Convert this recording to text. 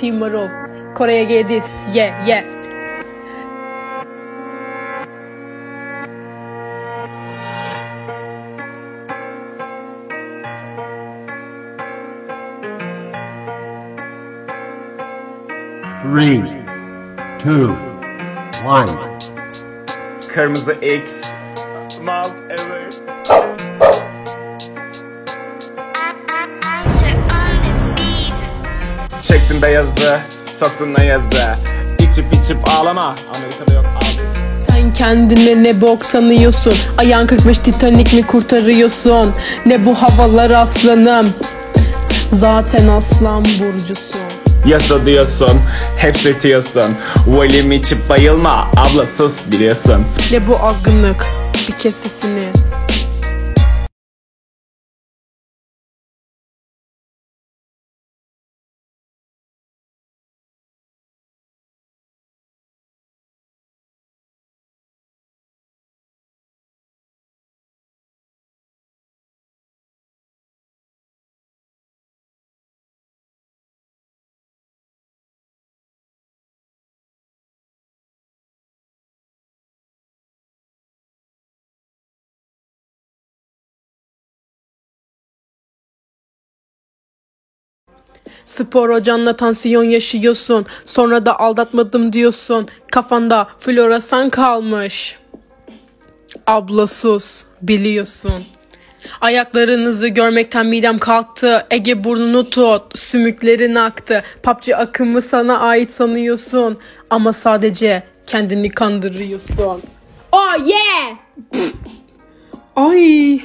Team Marol. Kore'ye gedis. Yeah yeah. Three, two, one. Kırmızı X. Mount Everest. Çektim beyazı, soktun ne yazı. İçip içip ağlama. Amerika'da yok abi. Sen kendine ne bok sanıyorsun? Ayağın 45 Titanic mi kurtarıyorsun? Ne bu havalar aslanım? Zaten aslan burcusun. Yasa diyorsun, hep sırtıyorsun. Valim içip bayılma, abla sus biliyorsun. Ne bu azgınlık? Bir kes sesini. Spor hocanla tansiyon yaşıyorsun. Sonra da aldatmadım diyorsun. Kafanda floresan kalmış. Abla sus. Biliyorsun. Ayaklarınızı görmekten midem kalktı. Ege burnunu tut. Sümüklerin aktı. PUBG akımı sana ait sanıyorsun. Ama sadece kendini kandırıyorsun. Oh yeah! Ay.